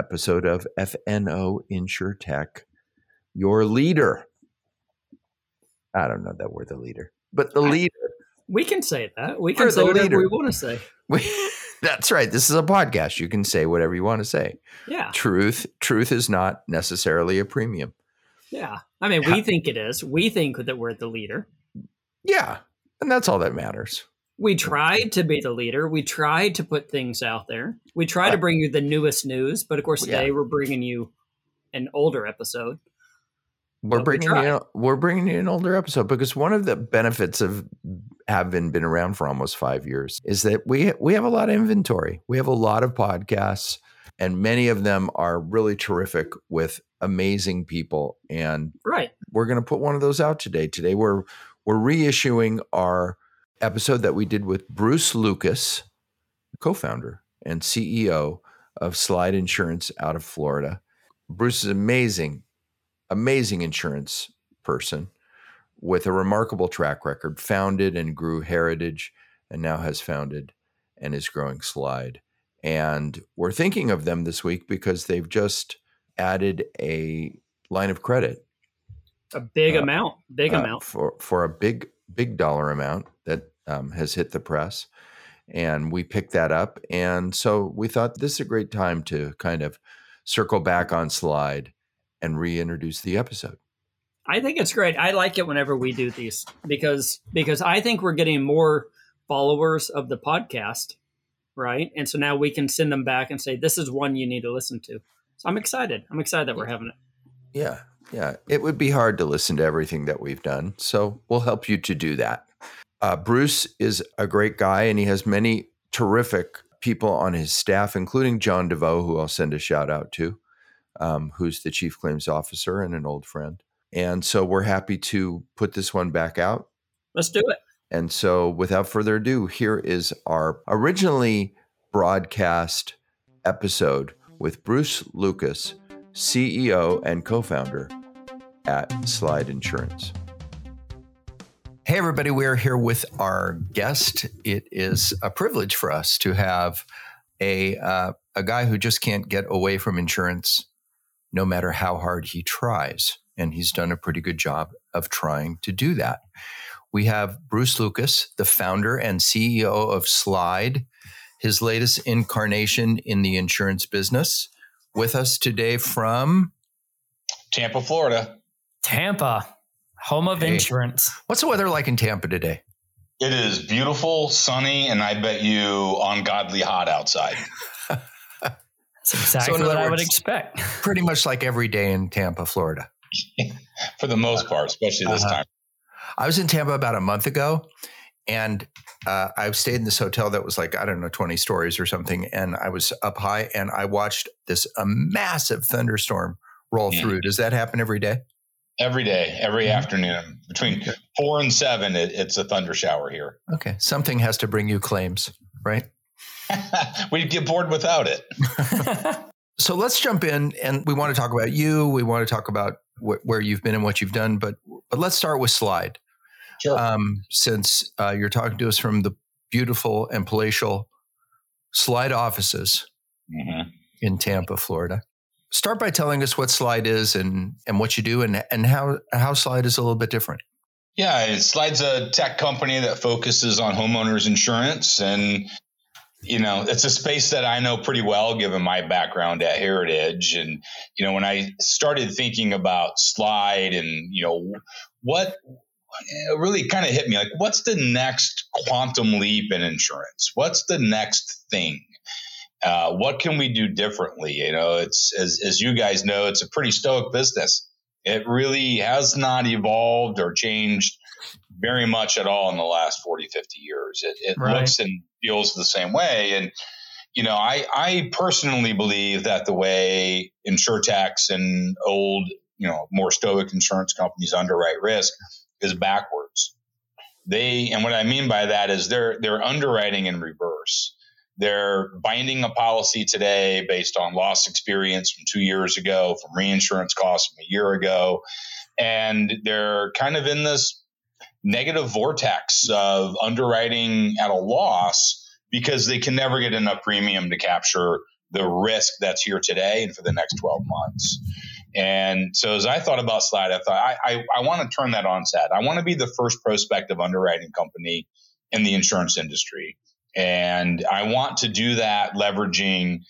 episode of FNO InsurTech, your leader. I don't know that we're the leader, but the leader. We can say that. We can say whatever leader. we want to say. We, that's right. This is a podcast. You can say whatever you want to say. Yeah. Truth. Truth is not necessarily a premium. Yeah. I mean, we think it is. We think that we're the leader. Yeah. And that's all that matters. We tried to be the leader. We tried to put things out there. We try to bring you the newest news, but of course today yeah. we're bringing you an older episode. We're bringing we you we're bringing you an older episode because one of the benefits of having been around for almost five years is that we we have a lot of inventory. We have a lot of podcasts, and many of them are really terrific with amazing people. And right, we're going to put one of those out today. Today we're we're reissuing our episode that we did with Bruce Lucas, co founder and CEO of Slide Insurance out of Florida. Bruce is amazing, amazing insurance person with a remarkable track record, founded and grew Heritage, and now has founded and is growing Slide. And we're thinking of them this week because they've just added a line of credit. A big uh, amount, big uh, amount. For, for a big, big dollar amount um, has hit the press. And we picked that up. And so we thought this is a great time to kind of circle back on slide and reintroduce the episode. I think it's great. I like it whenever we do these because because I think we're getting more followers of the podcast, right? And so now we can send them back and say this is one you need to listen to. So I'm excited. I'm excited that we're having it. Yeah. Yeah. It would be hard to listen to everything that we've done. So we'll help you to do that. Uh, Bruce is a great guy, and he has many terrific people on his staff, including John DeVoe, who I'll send a shout out to, um, who's the chief claims officer and an old friend. And so we're happy to put this one back out. Let's do it. And so, without further ado, here is our originally broadcast episode with Bruce Lucas, CEO and co founder at Slide Insurance. Hey, everybody, we're here with our guest. It is a privilege for us to have a, uh, a guy who just can't get away from insurance no matter how hard he tries. And he's done a pretty good job of trying to do that. We have Bruce Lucas, the founder and CEO of Slide, his latest incarnation in the insurance business, with us today from Tampa, Florida. Tampa. Home of hey. insurance. What's the weather like in Tampa today? It is beautiful, sunny, and I bet you ungodly hot outside. That's exactly so what words, I would expect. Pretty much like every day in Tampa, Florida. For the most part, especially this uh-huh. time. I was in Tampa about a month ago, and uh, I stayed in this hotel that was like I don't know twenty stories or something, and I was up high, and I watched this a massive thunderstorm roll mm. through. Does that happen every day? Every day, every mm-hmm. afternoon, between four and seven, it, it's a thunder shower here. Okay, something has to bring you claims, right? We'd get bored without it. so let's jump in, and we want to talk about you. We want to talk about wh- where you've been and what you've done, but but let's start with Slide. Sure. Um, since uh, you're talking to us from the beautiful and palatial Slide offices mm-hmm. in Tampa, Florida start by telling us what Slide is and and what you do and and how how Slide is a little bit different. Yeah, Slide's a tech company that focuses on homeowners insurance and you know, it's a space that I know pretty well given my background at Heritage and you know, when I started thinking about Slide and you know, what really kind of hit me like what's the next quantum leap in insurance? What's the next thing? Uh, what can we do differently? You know, it's as, as you guys know, it's a pretty stoic business. It really has not evolved or changed very much at all in the last 40, 50 years. It, it right. looks and feels the same way. And, you know, I, I personally believe that the way insurtechs and old, you know, more stoic insurance companies underwrite risk is backwards. They, and what I mean by that is they're, they're underwriting in reverse. They're binding a policy today based on loss experience from two years ago, from reinsurance costs from a year ago. And they're kind of in this negative vortex of underwriting at a loss because they can never get enough premium to capture the risk that's here today and for the next 12 months. And so as I thought about Slide, I thought I, I, I want to turn that on set. I want to be the first prospective underwriting company in the insurance industry. And I want to do that leveraging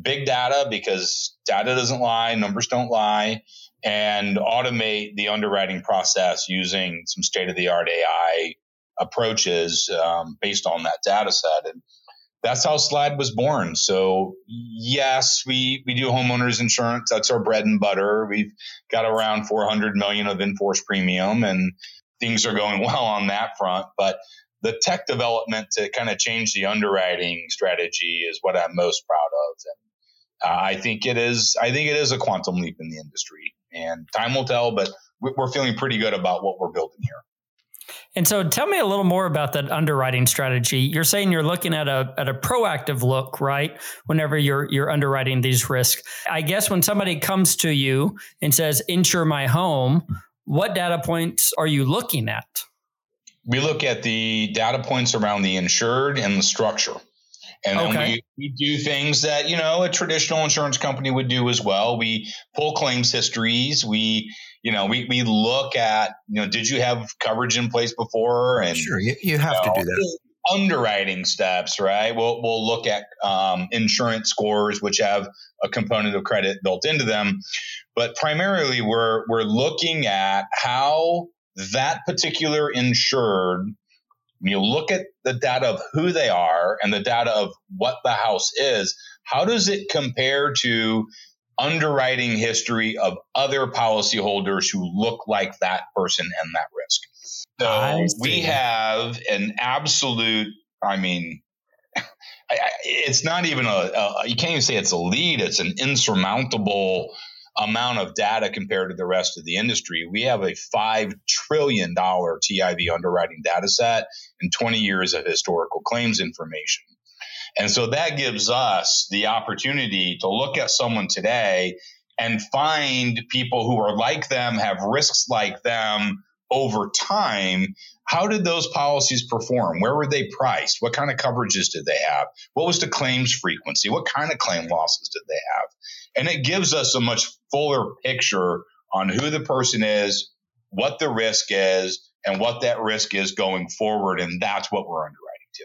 big data because data doesn't lie, numbers don't lie, and automate the underwriting process using some state of the art AI approaches um, based on that data set. And that's how Slide was born. So yes, we we do homeowners insurance. That's our bread and butter. We've got around 400 million of in-force premium, and things are going well on that front. But the tech development to kind of change the underwriting strategy is what I'm most proud of. And uh, I think it is. I think it is a quantum leap in the industry, and time will tell. But we're feeling pretty good about what we're building here. And so tell me a little more about that underwriting strategy. You're saying you're looking at a at a proactive look, right? Whenever you're you're underwriting these risks. I guess when somebody comes to you and says insure my home, what data points are you looking at? We look at the data points around the insured and the structure. And then okay. we, we do things that, you know, a traditional insurance company would do as well. We pull claims histories. We you know, we, we look at, you know, did you have coverage in place before? And sure, you, you have you know, to do that. Underwriting steps, right? We'll we'll look at um, insurance scores, which have a component of credit built into them, but primarily we're we're looking at how that particular insured. When you look at the data of who they are and the data of what the house is, how does it compare to underwriting history of other policyholders who look like that person and that risk. So we have an absolute, I mean, it's not even a, a, you can't even say it's a lead, it's an insurmountable amount of data compared to the rest of the industry. We have a $5 trillion TIV underwriting data set and 20 years of historical claims information. And so that gives us the opportunity to look at someone today and find people who are like them, have risks like them over time. How did those policies perform? Where were they priced? What kind of coverages did they have? What was the claims frequency? What kind of claim losses did they have? And it gives us a much fuller picture on who the person is, what the risk is, and what that risk is going forward. And that's what we're underwriting to.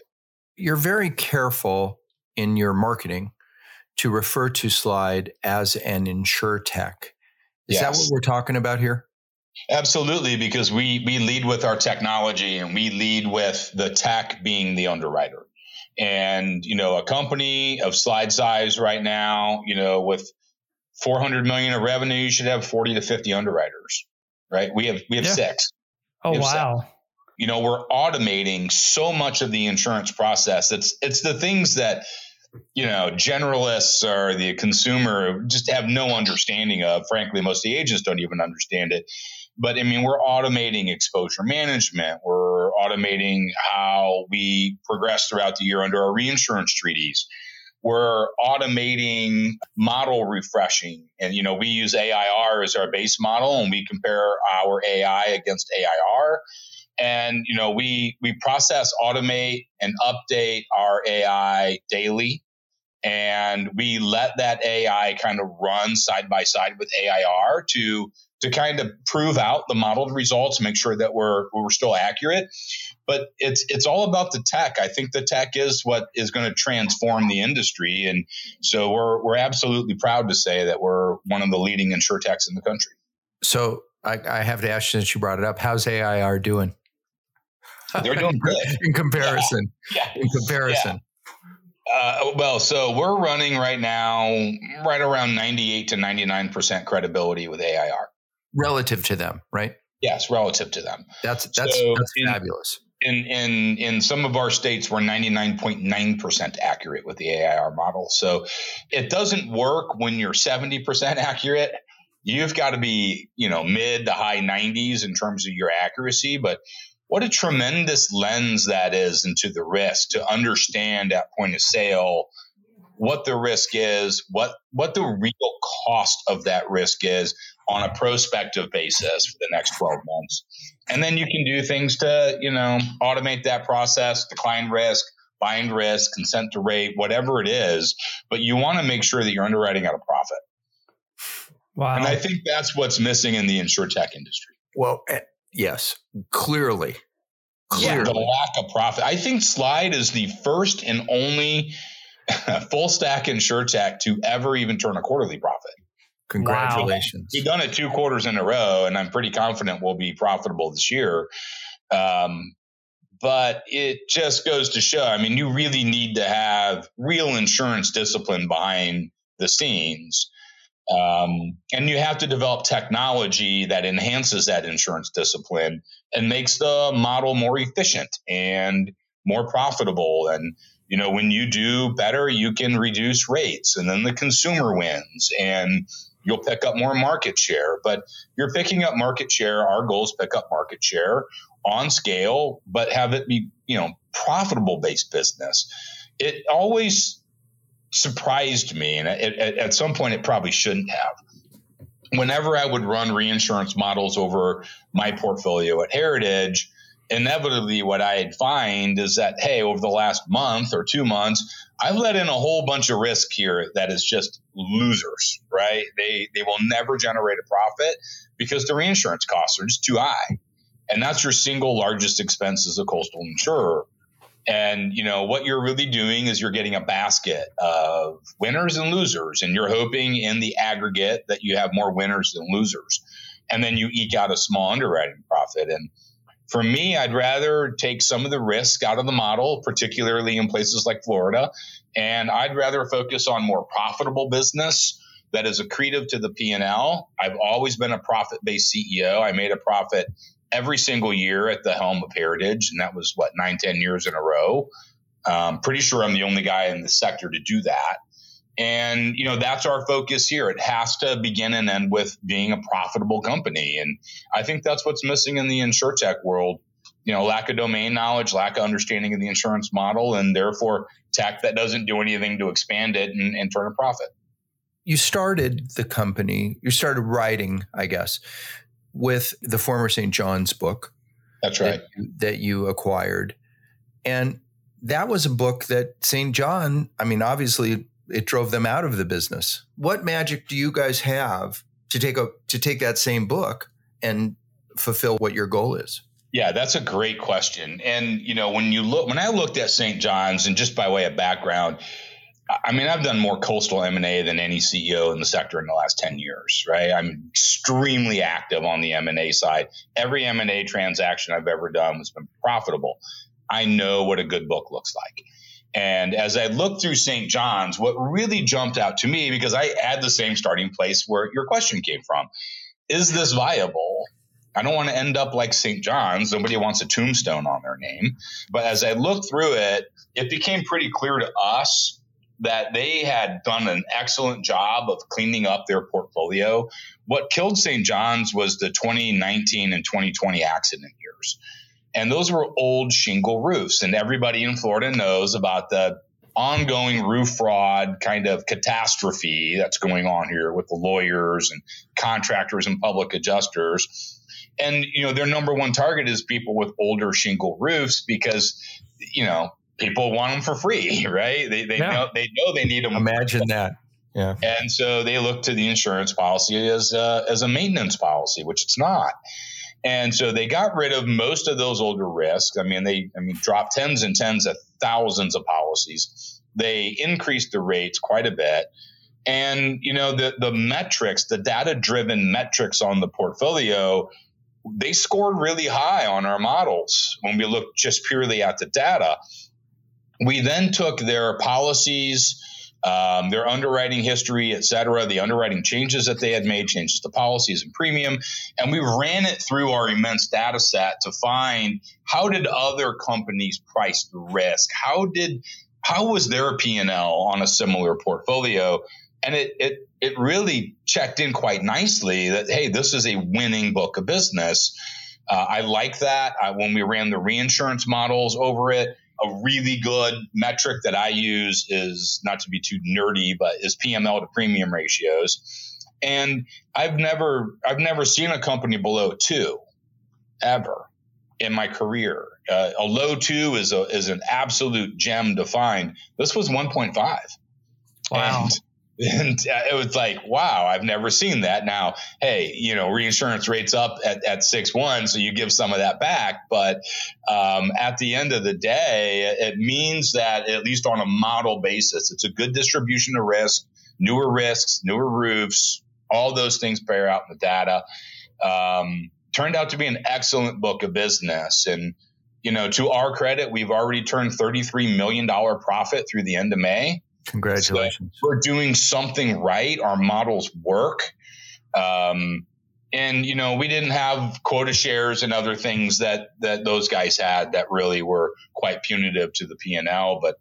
you're very careful in your marketing to refer to Slide as an insure tech. Is yes. that what we're talking about here? Absolutely, because we we lead with our technology and we lead with the tech being the underwriter. And you know, a company of slide size right now, you know, with 400 million of revenue, you should have 40 to 50 underwriters, right? We have we have yeah. six. Oh wow! Six you know we're automating so much of the insurance process it's it's the things that you know generalists or the consumer just have no understanding of frankly most of the agents don't even understand it but i mean we're automating exposure management we're automating how we progress throughout the year under our reinsurance treaties we're automating model refreshing. And you know we use AIR as our base model and we compare our ai against AIR and you know we we process automate and update our ai daily. And we let that ai kind of run side by side with AIR to to kind of prove out the modeled results make sure that we're we're still accurate but it's it's all about the tech i think the tech is what is going to transform the industry and so we're we're absolutely proud to say that we're one of the leading insure techs in the country so I, I have to ask you since you brought it up how's AIR doing they're doing good in comparison. Yeah. yeah. In comparison. Yeah. Uh, well, so we're running right now right around 98 to 99% credibility with AIR. Relative to them, right? Yes, relative to them. That's that's, so that's in, fabulous. in in in some of our states we're 99.9% accurate with the AIR model. So it doesn't work when you're 70% accurate. You've got to be, you know, mid to high 90s in terms of your accuracy, but what a tremendous lens that is into the risk to understand at point of sale what the risk is, what what the real cost of that risk is on a prospective basis for the next 12 months. And then you can do things to, you know, automate that process, decline risk, bind risk, consent to rate, whatever it is. But you want to make sure that you're underwriting at a profit. Wow. And I think that's what's missing in the insure tech industry. Well, uh, yes, clearly. clearly. Yeah, the lack of profit. I think Slide is the first and only full stack insure tech to ever even turn a quarterly profit. Congratulations. Wow. We've done it two quarters in a row, and I'm pretty confident we'll be profitable this year. Um, but it just goes to show I mean, you really need to have real insurance discipline behind the scenes. Um, and you have to develop technology that enhances that insurance discipline and makes the model more efficient and more profitable. And, you know, when you do better, you can reduce rates and then the consumer wins. And you'll pick up more market share. But you're picking up market share. Our goal is pick up market share on scale, but have it be, you know, profitable based business. It always surprised me, and at, at some point it probably shouldn't have. Whenever I would run reinsurance models over my portfolio at Heritage, inevitably what I'd find is that, hey, over the last month or two months, I've let in a whole bunch of risk here that is just losers, right? They they will never generate a profit because the reinsurance costs are just too high. And that's your single largest expense as a coastal insurer. And you know what you're really doing is you're getting a basket of winners and losers, and you're hoping in the aggregate that you have more winners than losers, and then you eke out a small underwriting profit. And for me, I'd rather take some of the risk out of the model, particularly in places like Florida, and I'd rather focus on more profitable business that is accretive to the P&L. I've always been a profit-based CEO. I made a profit every single year at the helm of Heritage, and that was what nine, ten years in a row. Um, pretty sure I'm the only guy in the sector to do that. And, you know, that's our focus here. It has to begin and end with being a profitable company. And I think that's what's missing in the insure tech world. You know, lack of domain knowledge, lack of understanding of the insurance model, and therefore tech that doesn't do anything to expand it and, and turn a profit. You started the company, you started writing, I guess, with the former St. John's book. That's right. That, that you acquired. And that was a book that St. John, I mean, obviously it drove them out of the business. What magic do you guys have to take a to take that same book and fulfill what your goal is? Yeah, that's a great question. And you know, when you look when I looked at St. John's and just by way of background, I mean, I've done more coastal M&A than any CEO in the sector in the last 10 years, right? I'm extremely active on the M&A side. Every M&A transaction I've ever done has been profitable. I know what a good book looks like. And as I looked through St. John's, what really jumped out to me, because I had the same starting place where your question came from, is this viable? I don't want to end up like St. John's. Nobody wants a tombstone on their name. But as I looked through it, it became pretty clear to us that they had done an excellent job of cleaning up their portfolio. What killed St. John's was the 2019 and 2020 accident years. And those were old shingle roofs. And everybody in Florida knows about the ongoing roof fraud kind of catastrophe that's going on here with the lawyers and contractors and public adjusters. And, you know, their number one target is people with older shingle roofs because, you know, people want them for free, right? They, they yeah. know they know they need them. Imagine that. Yeah. And so they look to the insurance policy as a, as a maintenance policy, which it's not. And so they got rid of most of those older risks. I mean, they, I mean, dropped tens and tens of thousands of policies. They increased the rates quite a bit. And, you know, the, the metrics, the data driven metrics on the portfolio, they scored really high on our models when we looked just purely at the data. We then took their policies, um, their underwriting history, et cetera, the underwriting changes that they had made, changes to policies and premium. And we ran it through our immense data set to find how did other companies price the risk? How did how was their P&L on a similar portfolio? And it, it, it really checked in quite nicely that, hey, this is a winning book of business. Uh, I like that. I, when we ran the reinsurance models over it, a really good metric that I use is not to be too nerdy, but is PML to premium ratios. And I've never I've never seen a company below two ever in my career. Uh, a low two is a is an absolute gem to find. This was 1.5. Wow. And and it was like, wow, I've never seen that. Now, hey, you know, reinsurance rates up at, at six one, so you give some of that back. But um, at the end of the day, it means that at least on a model basis, it's a good distribution of risk, newer risks, newer roofs, all those things bear out in the data. Um, turned out to be an excellent book of business, and you know, to our credit, we've already turned thirty three million dollar profit through the end of May. Congratulations. So we're doing something right. Our models work. Um, and you know we didn't have quota shares and other things that that those guys had that really were quite punitive to the P&L but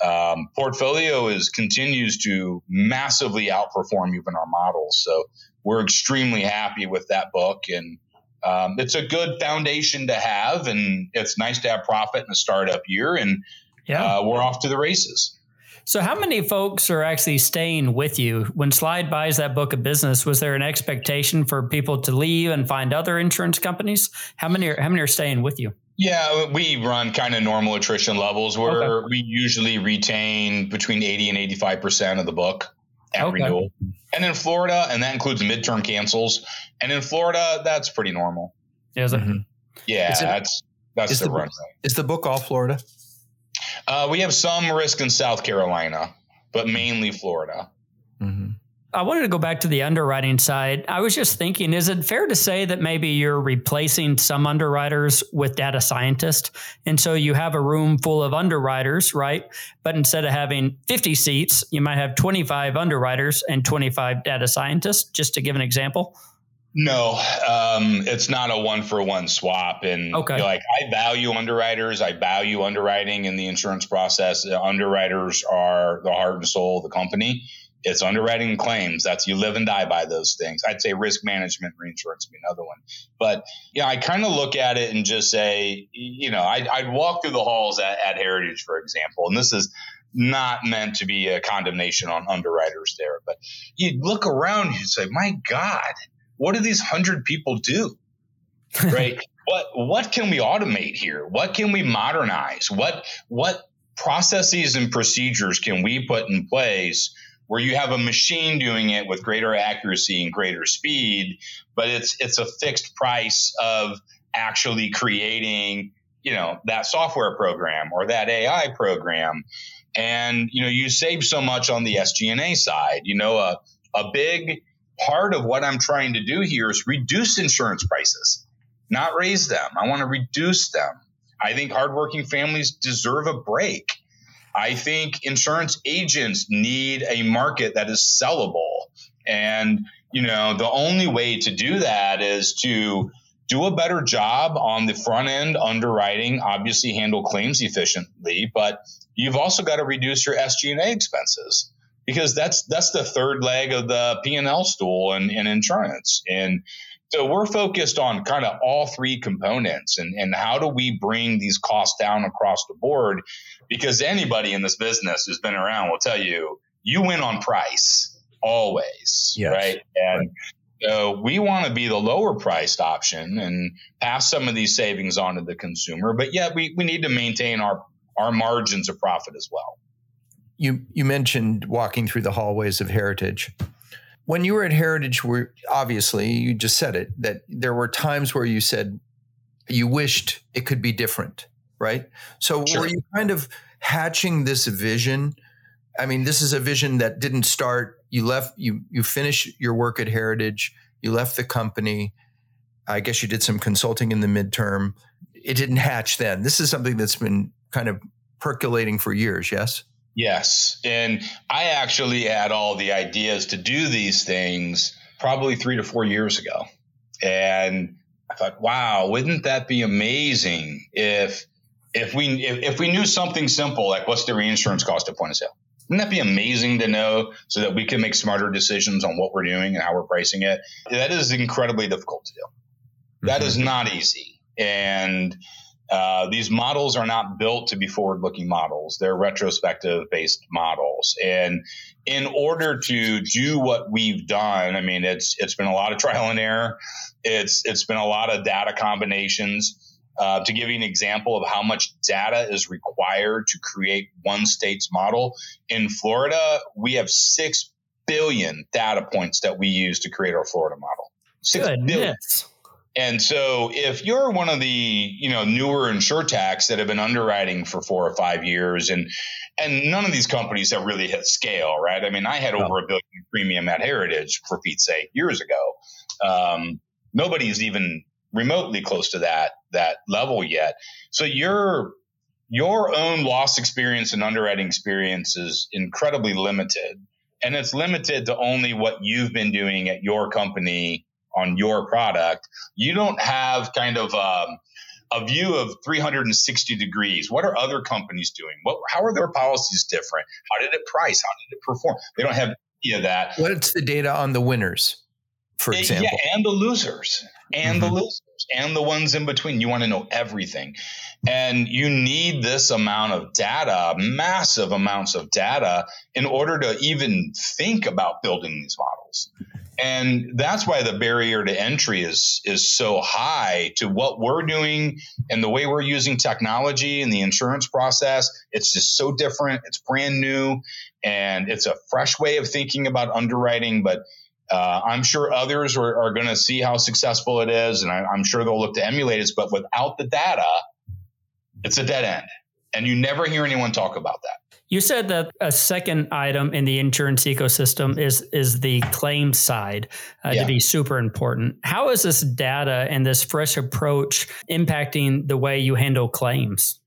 um, portfolio is continues to massively outperform even our models so we're extremely happy with that book and um, it's a good foundation to have and it's nice to have profit in a startup year and yeah. uh, we're off to the races so, how many folks are actually staying with you when Slide buys that book of business? Was there an expectation for people to leave and find other insurance companies? How many are, how many are staying with you? Yeah, we run kind of normal attrition levels where okay. we usually retain between 80 and 85% of the book at okay. renewal. And in Florida, and that includes midterm cancels. And in Florida, that's pretty normal. Is it? Mm-hmm. Yeah, it, that's that's the, the run. Is the book all Florida? Uh, we have some risk in South Carolina, but mainly Florida. Mm-hmm. I wanted to go back to the underwriting side. I was just thinking, is it fair to say that maybe you're replacing some underwriters with data scientists? And so you have a room full of underwriters, right? But instead of having 50 seats, you might have 25 underwriters and 25 data scientists, just to give an example. No, um, it's not a one for one swap. And okay. You know, like I value underwriters, I value underwriting in the insurance process. Underwriters are the heart and soul of the company. It's underwriting claims. That's you live and die by those things. I'd say risk management, reinsurance would be another one. But you know, I kind of look at it and just say, you know, I'd, I'd walk through the halls at, at Heritage, for example, and this is not meant to be a condemnation on underwriters there, but you'd look around, you'd say, my God what do these hundred people do? Right. what what can we automate here? What can we modernize? What what processes and procedures can we put in place where you have a machine doing it with greater accuracy and greater speed, but it's it's a fixed price of actually creating, you know, that software program or that AI program. And you know, you save so much on the SG&A side. You know, a a big part of what I'm trying to do here is reduce insurance prices, not raise them. I want to reduce them. I think hardworking families deserve a break. I think insurance agents need a market that is sellable. And, you know, the only way to do that is to do a better job on the front end underwriting, obviously handle claims efficiently, but you've also got to reduce your SG&A expenses because that's that's the third leg of the P&L stool in, in insurance. And so we're focused on kind of all three components and, and how do we bring these costs down across the board? Because anybody in this business who's been around will tell you, you win on price always, yes. right? And so we want to be the lower priced option and pass some of these savings on to the consumer, but yet we, we need to maintain our, our margins of profit as well you you mentioned walking through the hallways of Heritage. When you were at Heritage, were obviously you just said it that there were times where you said you wished it could be different, right? So sure. were you kind of hatching this vision? I mean, this is a vision that didn't start. You left. You you finished your work at Heritage. You left the company. I guess you did some consulting in the midterm. It didn't hatch then. This is something that's been kind of percolating for years. Yes. Yes. And I actually had all the ideas to do these things probably three to four years ago. And I thought, wow, wouldn't that be amazing if if we if, if we knew something simple like what's the reinsurance cost at point of sale? Wouldn't that be amazing to know so that we can make smarter decisions on what we're doing and how we're pricing it? That is incredibly difficult to do. That mm-hmm. is not easy. And uh, these models are not built to be forward looking models. They're retrospective based models. And in order to do what we've done, I mean, it's, it's been a lot of trial and error. It's, it's been a lot of data combinations. Uh, to give you an example of how much data is required to create one state's model, in Florida, we have 6 billion data points that we use to create our Florida model. Six Goodness. billion. And so if you're one of the, you know, newer insurtechs that have been underwriting for four or five years and and none of these companies have really hit scale, right? I mean, I had over a billion premium at Heritage for Pete's sake years ago. Um, nobody's even remotely close to that that level yet. So your your own loss experience and underwriting experience is incredibly limited. And it's limited to only what you've been doing at your company on your product, you don't have kind of um, a view of 360 degrees. What are other companies doing? What, how are their policies different? How did it price? How did it perform? They don't have any of that. What's the data on the winners, for example? Yeah, and the losers, and mm-hmm. the losers, and the ones in between. You want to know everything. And you need this amount of data, massive amounts of data, in order to even think about building these models and that's why the barrier to entry is is so high to what we're doing and the way we're using technology in the insurance process it's just so different it's brand new and it's a fresh way of thinking about underwriting but uh, I'm sure others are, are going to see how successful it is, and I, I'm sure they'll look to emulate it. But without the data, it's a dead end, and you never hear anyone talk about that. You said that a second item in the insurance ecosystem is is the claim side uh, yeah. to be super important. How is this data and this fresh approach impacting the way you handle claims?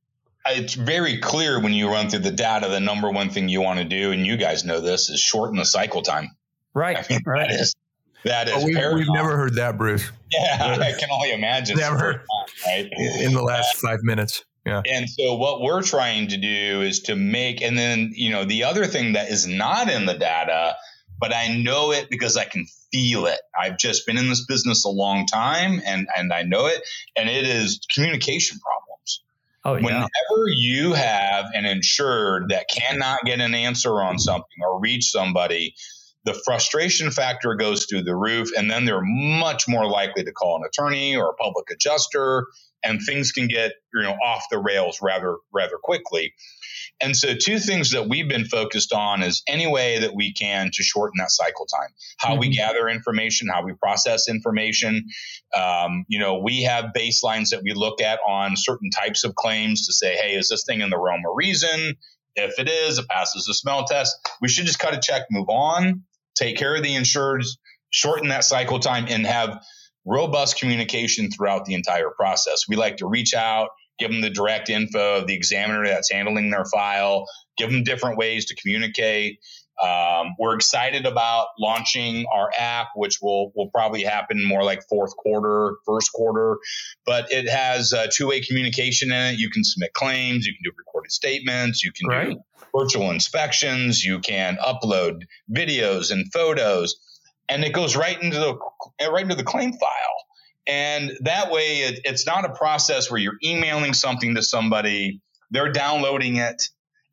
It's very clear when you run through the data. The number one thing you want to do, and you guys know this, is shorten the cycle time. Right. I mean, right. That is, that is oh, we've, we've, never heard that, Bruce. Yeah, I can only imagine. Never. Time, right? In the last five minutes. Yeah. And so what we're trying to do is to make, and then, you know, the other thing that is not in the data, but I know it because I can feel it. I've just been in this business a long time and, and I know it. And it is communication problems. Oh, yeah. Whenever you have an insured that cannot get an answer on something or reach somebody, the frustration factor goes through the roof, and then they're much more likely to call an attorney or a public adjuster and things can get you know off the rails rather rather quickly. And so, two things that we've been focused on is any way that we can to shorten that cycle time, how mm-hmm. we gather information, how we process information. Um, you know, we have baselines that we look at on certain types of claims to say, hey, is this thing in the realm of reason? If it is, it passes the smell test. We should just cut a check, move on, take care of the insureds, shorten that cycle time, and have robust communication throughout the entire process. We like to reach out, give them the direct info of the examiner that's handling their file, give them different ways to communicate. Um, we're excited about launching our app, which will will probably happen more like fourth quarter, first quarter. But it has uh, two way communication in it. You can submit claims, you can do recorded statements, you can right. do virtual inspections, you can upload videos and photos and it goes right into the right into the claim file. And that way, it, it's not a process where you're emailing something to somebody, they're downloading it,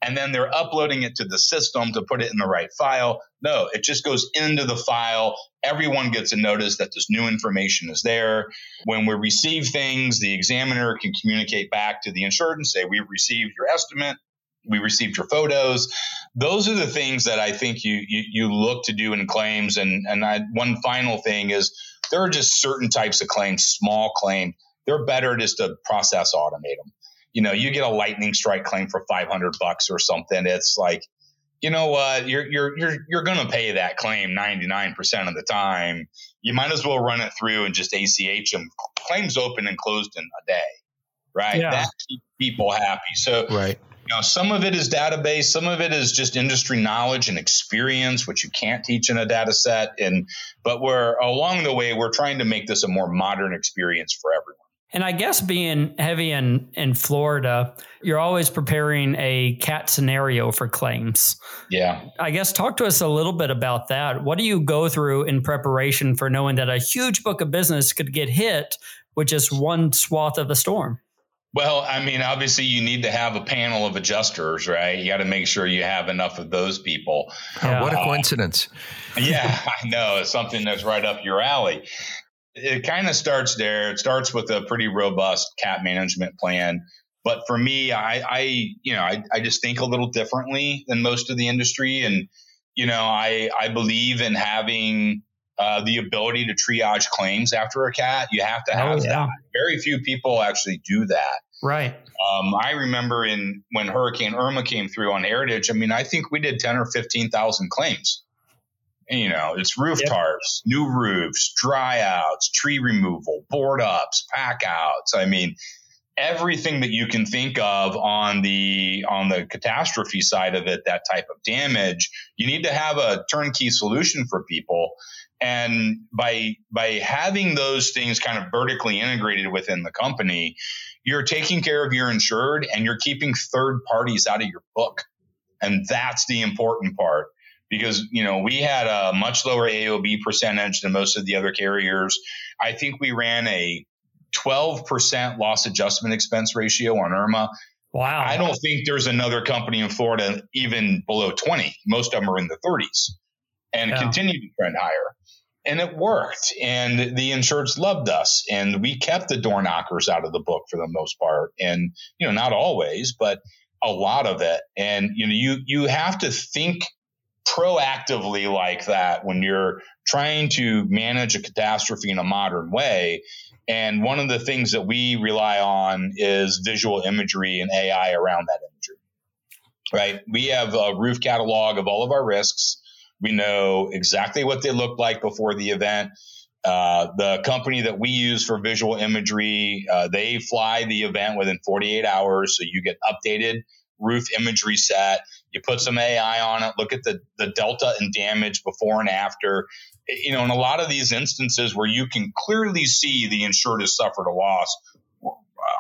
and then they're uploading it to the system to put it in the right file. No, it just goes into the file. Everyone gets a notice that this new information is there. When we receive things, the examiner can communicate back to the insured and say, We've received your estimate we received your photos. Those are the things that I think you you, you look to do in claims. And and I, one final thing is there are just certain types of claims, small claim. They're better just to process automate them. You know, you get a lightning strike claim for 500 bucks or something. It's like, you know what, you're you're you're you're going to pay that claim 99% of the time. You might as well run it through and just ACH them. Claims open and closed in a day, right? Yeah. That keeps people happy. So right You know, some of it is database, some of it is just industry knowledge and experience, which you can't teach in a data set. And but we're along the way, we're trying to make this a more modern experience for everyone. And I guess being heavy in, in Florida, you're always preparing a cat scenario for claims. Yeah. I guess talk to us a little bit about that. What do you go through in preparation for knowing that a huge book of business could get hit with just one swath of the storm? Well, I mean, obviously, you need to have a panel of adjusters, right? You got to make sure you have enough of those people. Yeah. Oh, what a coincidence. Uh, yeah, I know. It's something that's right up your alley it kind of starts there. It starts with a pretty robust cat management plan. But for me, I, I you know, I, I just think a little differently than most of the industry. And, you know, I, I believe in having uh, the ability to triage claims after a cat. You have to oh, have oh, yeah. that. Very few people actually do that. Right. Um, I remember in when Hurricane Irma came through on Heritage. I mean, I think we did ten or fifteen thousand claims you know, it's roof yep. tarps, new roofs, dry outs, tree removal, board ups, pack outs. I mean, everything that you can think of on the on the catastrophe side of it, that type of damage, you need to have a turnkey solution for people. And by by having those things kind of vertically integrated within the company, you're taking care of your insured and you're keeping third parties out of your book. And that's the important part because you know we had a much lower AOB percentage than most of the other carriers. I think we ran a 12% loss adjustment expense ratio on Irma. Wow. I don't think there's another company in Florida even below 20. Most of them are in the 30s and yeah. continue to trend higher. And it worked. And the insureds loved us. And we kept the door knockers out of the book for the most part. And, you know, not always, but a lot of it. And, you know, you, you have to think proactively like that when you're trying to manage a catastrophe in a modern way. And one of the things that we rely on is visual imagery and AI around that imagery. Right? We have a roof catalog of all of our risks. We know exactly what they look like before the event. Uh, the company that we use for visual imagery, uh, they fly the event within 48 hours, so you get updated roof imagery set. You put some AI on it, look at the, the delta and damage before and after. You know, in a lot of these instances where you can clearly see the insured has suffered a loss,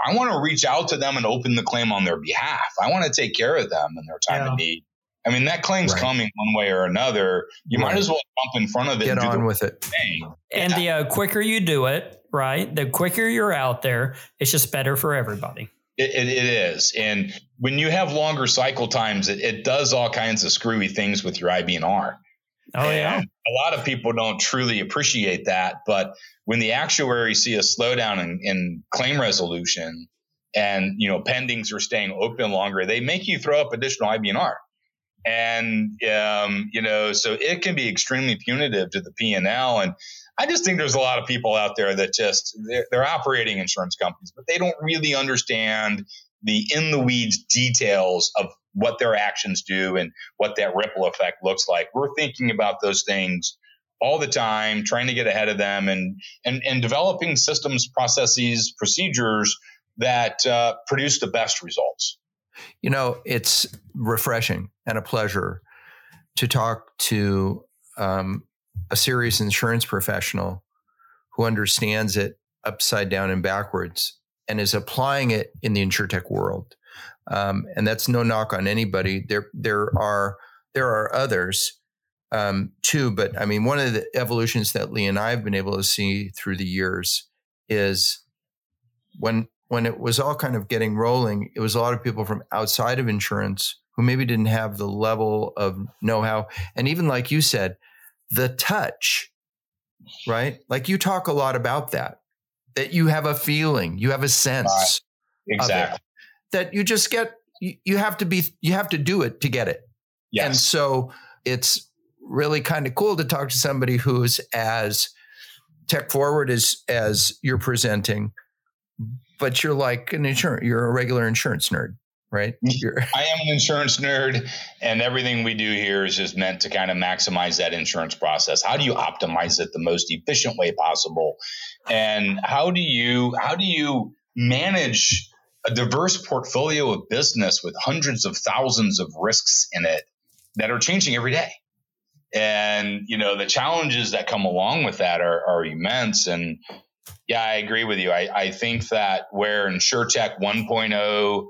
I want to reach out to them and open the claim on their behalf. I want to take care of them in their time yeah. of need. I mean, that claim's right. coming one way or another. You right. might as well jump in front of it. Get on with it. Thing. And yeah. the uh, quicker you do it, right, the quicker you're out there, it's just better for everybody. It, it, it is. And when you have longer cycle times, it, it does all kinds of screwy things with your IBNR. Oh, and yeah. A lot of people don't truly appreciate that. But when the actuaries see a slowdown in, in claim resolution and, you know, pendings are staying open longer, they make you throw up additional IBNR. And, um, you know, so it can be extremely punitive to the P&L. And I just think there's a lot of people out there that just they're, they're operating insurance companies, but they don't really understand the in the weeds details of what their actions do and what that ripple effect looks like. We're thinking about those things all the time, trying to get ahead of them and and, and developing systems, processes, procedures that uh, produce the best results. You know, it's refreshing and a pleasure to talk to um, a serious insurance professional who understands it upside down and backwards and is applying it in the insurtech world. Um, and that's no knock on anybody. There, there are there are others um, too, but I mean, one of the evolutions that Lee and I have been able to see through the years is when when it was all kind of getting rolling, it was a lot of people from outside of insurance who maybe didn't have the level of know-how, and even like you said, the touch, right? Like you talk a lot about that, that you have a feeling, you have a sense. Right. Exactly. that you just get, you, you have to be, you have to do it to get it. Yes. And so it's really kind of cool to talk to somebody who's as tech forward as, as you're presenting, but you're like an insurance, you're a regular insurance nerd right? Mm-hmm. You're- I am an insurance nerd, and everything we do here is just meant to kind of maximize that insurance process. How do you optimize it the most efficient way possible? And how do you how do you manage a diverse portfolio of business with hundreds of thousands of risks in it that are changing every day. And, you know, the challenges that come along with that are, are immense. And yeah, I agree with you. I, I think that where InsureTech 1.0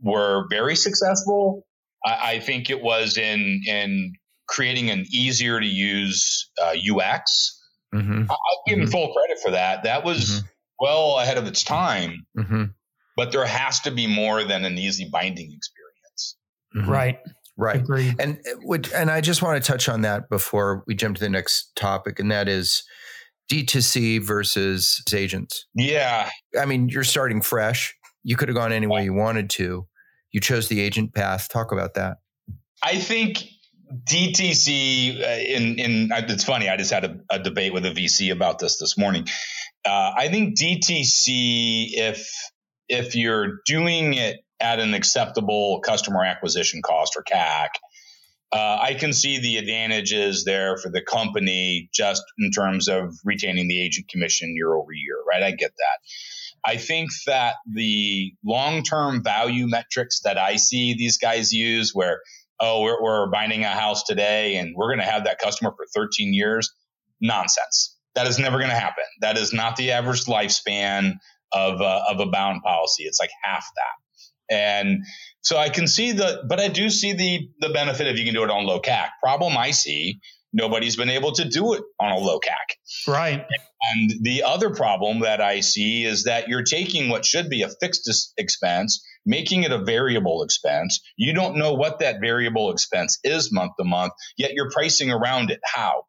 were very successful, I, I think it was in, in creating an easier to use uh, UX. Mm-hmm. I, I give mm-hmm. full credit for that. That was mm-hmm. well ahead of its time. Mm-hmm. But there has to be more than an easy binding experience. Mm-hmm. Right. Right. Agreed. And and I just want to touch on that before we jump to the next topic, and that is D2C versus agents. Yeah. I mean, you're starting fresh. You could have gone any way you wanted to. You chose the agent path. Talk about that. I think DTC uh, in in it's funny. I just had a, a, debate with a VC about this this morning. Uh, I think DTC, if if you're doing it at an acceptable customer acquisition cost or CAC, uh, I can see the advantages there for the company just in terms of retaining the agent commission year over year, right? I get that. I think that the long term value metrics that I see these guys use, where, oh, we're, we're binding a house today and we're going to have that customer for 13 years, nonsense. That is never going to happen. That is not the average lifespan of, uh, of a bound policy. It's like half that. And so I can see the, but I do see the the benefit if you can do it on low CAC. Problem I see, nobody's been able to do it on a low CAC. Right. And the other problem that I see is that you're taking what should be a fixed expense, making it a variable expense. You don't know what that variable expense is month to month, yet you're pricing around it. How?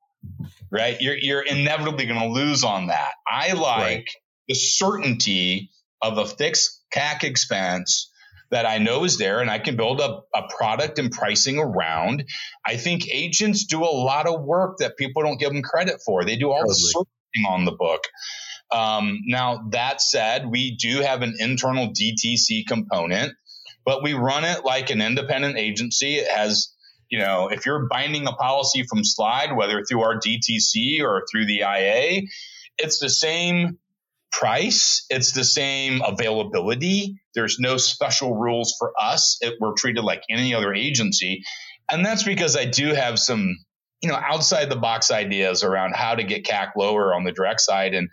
Right? You're you're inevitably going to lose on that. I like right. the certainty of a fixed CAC expense that I know is there and I can build a, a product and pricing around. I think agents do a lot of work that people don't give them credit for. They do all totally. the searching on the book. Um, now, that said, we do have an internal DTC component, but we run it like an independent agency. It has you know, if you're binding a policy from Slide, whether through our DTC or through the IA, it's the same price. It's the same availability. There's no special rules for us. It, we're treated like any other agency. And that's because I do have some, you know, outside the box ideas around how to get CAC lower on the direct side. And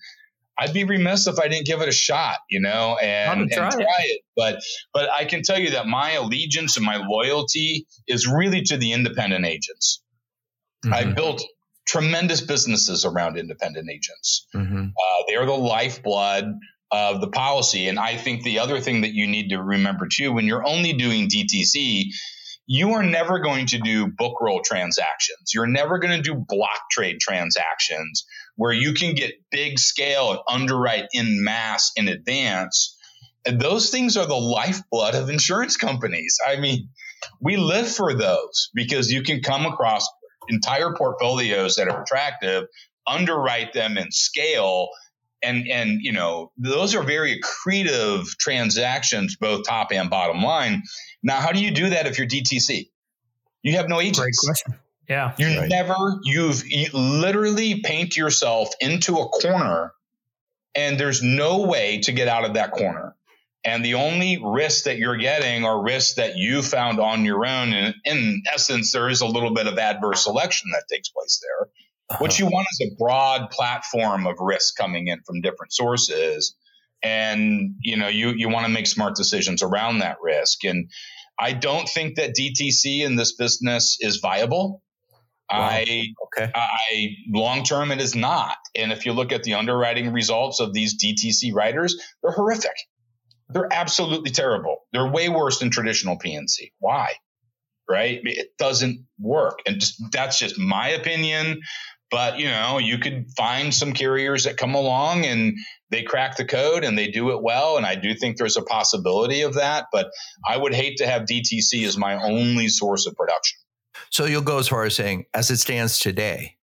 I'd be remiss if I didn't give it a shot, you know, and, and try, it. it. But but I can tell you that my allegiance and my loyalty is really to the independent agents. Mm-hmm. I built tremendous businesses around independent agents. Mm-hmm. Uh, they are the lifeblood of the policy. And I think the other thing that you need to remember too, when you're only doing DTC, you are never going to do book roll transactions. You're never going to do block trade transactions where you can get big scale and underwrite in mass in advance. And those things are the lifeblood of insurance companies. I mean, we live for those because you can come across entire portfolios that are attractive, underwrite them and scale. And, and, you know, those are very accretive transactions, both top and bottom line. Now, how do you do that if you're DTC? You have no agents. Great question. Yeah. You right. never, you've you literally paint yourself into a corner and there's no way to get out of that corner. And the only risks that you're getting are risks that you found on your own. And in essence, there is a little bit of adverse selection that takes place there. Uh-huh. What you want is a broad platform of risk coming in from different sources. And, you know, you, you want to make smart decisions around that risk. And I don't think that DTC in this business is viable. Wow. I, okay. I long term it is not. And if you look at the underwriting results of these DTC writers, they're horrific. They're absolutely terrible. They're way worse than traditional P&C. Why? Right? It doesn't work. And just that's just my opinion. But you know, you could find some carriers that come along and they crack the code and they do it well. And I do think there's a possibility of that. But I would hate to have DTC as my only source of production. So you'll go as far as saying, as it stands today,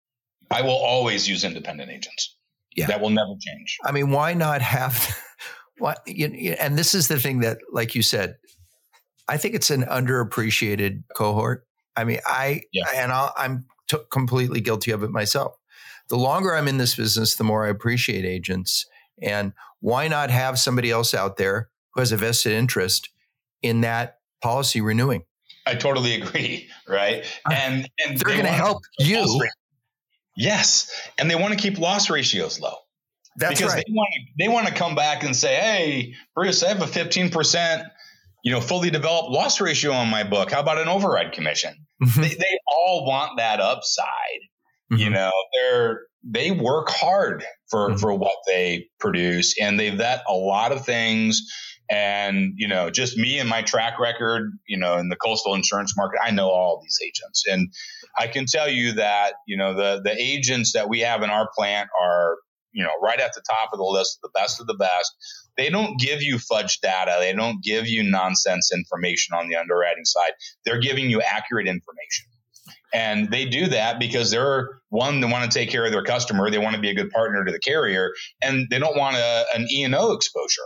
I will always use independent agents. Yeah. That will never change. I mean, why not have What you, and this is the thing that, like you said, I think it's an underappreciated cohort. I mean, I yeah. and i am t- completely guilty of it myself. The longer I'm in this business, the more I appreciate agents. And why not have somebody else out there who has a vested interest in that policy renewing. I totally agree. Right. Uh, and, and they're they going to help you. Yes. And they want to keep loss ratios low. That's because right. They want, to, they want to come back and say, Hey, Bruce, I have a 15%, you know, fully developed loss ratio on my book. How about an override commission? Mm-hmm. They, they, all want that upside. Mm-hmm. You know, they're, they work hard for, mm-hmm. for what they produce and they vet a lot of things and, you know, just me and my track record, you know, in the coastal insurance market, I know all these agents. And I can tell you that, you know, the, the agents that we have in our plant are, you know, right at the top of the list, the best of the best. They don't give you fudge data. They don't give you nonsense information on the underwriting side. They're giving you accurate information. And they do that because they're one, they want to take care of their customer. They want to be a good partner to the carrier and they don't want a, an E&O exposure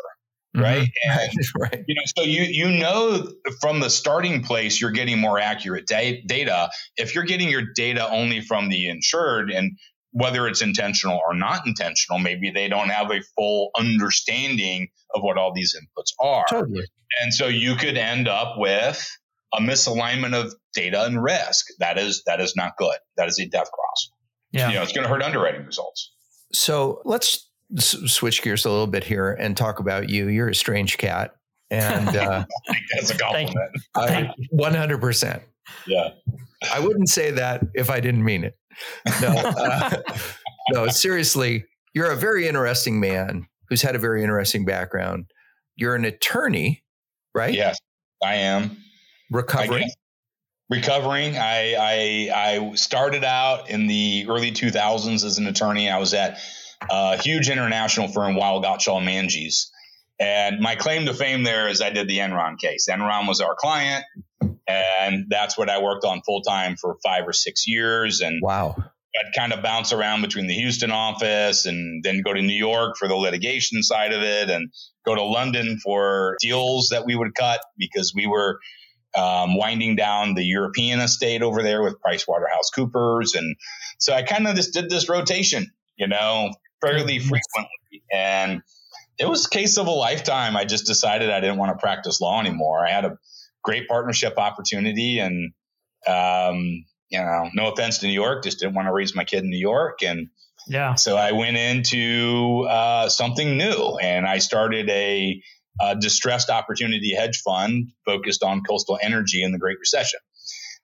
right? Mm-hmm. And, right. You know, so you you know from the starting place you're getting more accurate da- data. If you're getting your data only from the insured and whether it's intentional or not intentional, maybe they don't have a full understanding of what all these inputs are. Totally. And so you could end up with a misalignment of data and risk. That is that is not good. That is a death cross. Yeah. You know, it's going to hurt underwriting results. So let's switch gears a little bit here and talk about you. You're a strange cat, and uh, that's a compliment. One hundred percent. Yeah, I wouldn't say that if I didn't mean it. No, uh, no, seriously, you're a very interesting man who's had a very interesting background. You're an attorney, right? Yes, I am. Recovering. I recovering. I, I I started out in the early 2000s as an attorney. I was at a huge international firm, Weil Gotshal Manges. And my claim to fame there is I did the Enron case. Enron was our client, and that's what I worked on full time for five or six years. And wow, I'd kind of bounce around between the Houston office and then go to New York for the litigation side of it, and go to London for deals that we would cut because we were um, winding down the European estate over there with Price Waterhouse Coopers, and so I kind of just did this rotation, you know, fairly frequently. And it was a case of a lifetime. I just decided I didn't want to practice law anymore. I had a great partnership opportunity and, um, you know, no offense to New York, just didn't want to raise my kid in New York. And yeah, so I went into uh, something new and I started a, a distressed opportunity hedge fund focused on coastal energy in the Great Recession.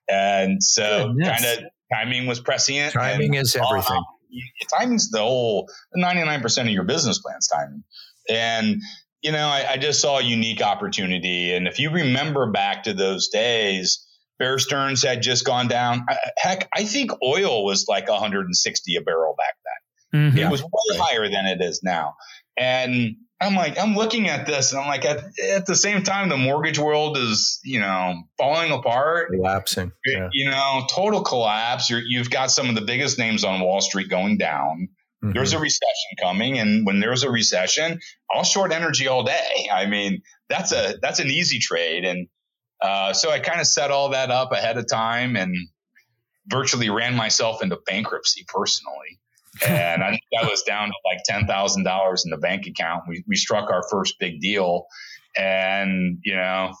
And so kind of timing was prescient. Timing is everything. Uh, timing's the whole 99% of your business plan's timing. And, you know, I, I, just saw a unique opportunity. And if you remember back to those days, Bear Stearns had just gone down. Heck, I think oil was like 160 a barrel back then. Mm-hmm. It was way higher than it is now. And I'm like, I'm looking at this and I'm like, at, at, the same time, the mortgage world is, you know, falling apart, collapsing. Yeah. You know, total collapse. you have got some of the biggest names on Wall Street going down. Mm-hmm. There's a recession coming, and when there's a recession, I'll short energy all day. I mean, that's a that's an easy trade, and uh, so I kind of set all that up ahead of time and virtually ran myself into bankruptcy personally and I think that was down to like ten thousand dollars in the bank account. We we struck our first big deal, and you know,